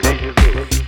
Deja vu.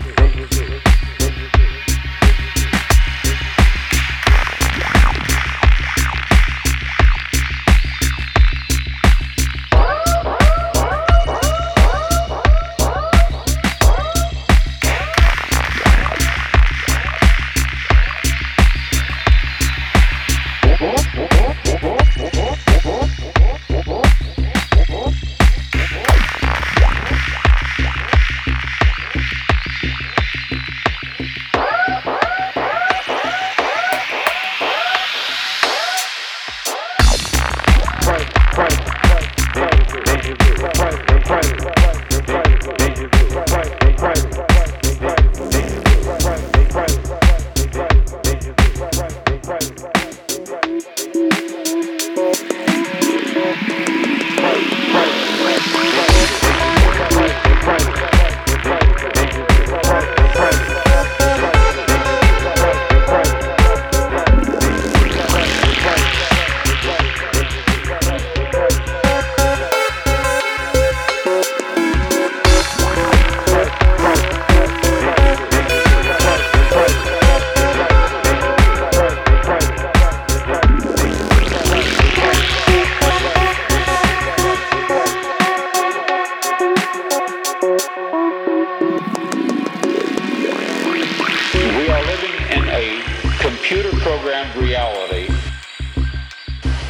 reality,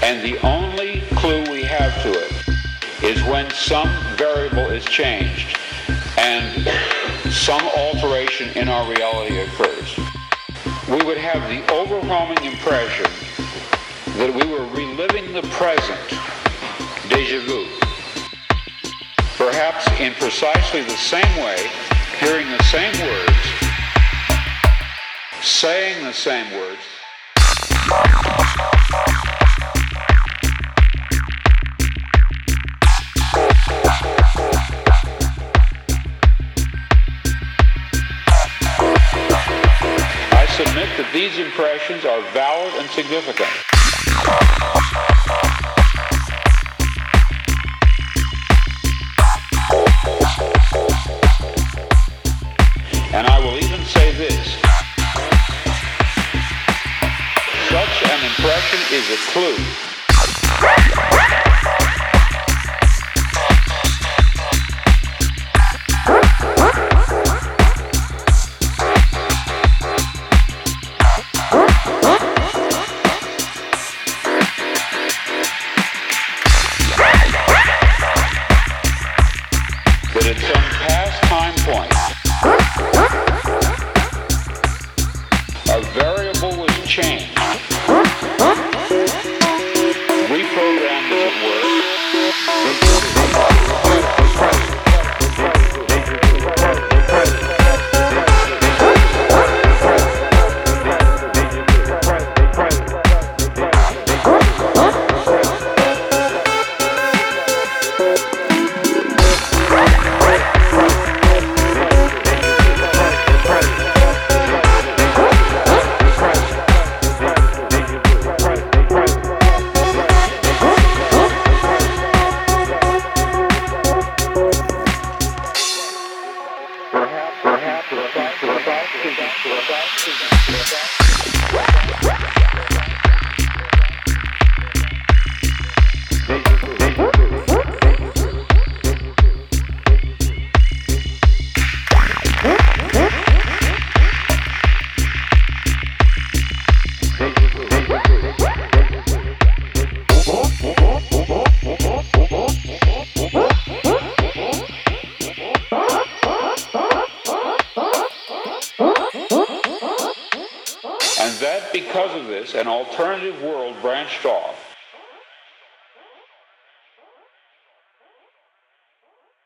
and the only clue we have to it is when some variable is changed and some alteration in our reality occurs. We would have the overwhelming impression that we were reliving the present, deja vu. Perhaps in precisely the same way, hearing the same words, saying the same words, I submit that these impressions are valid and significant. Is a clue. And that because of this, an alternative world branched off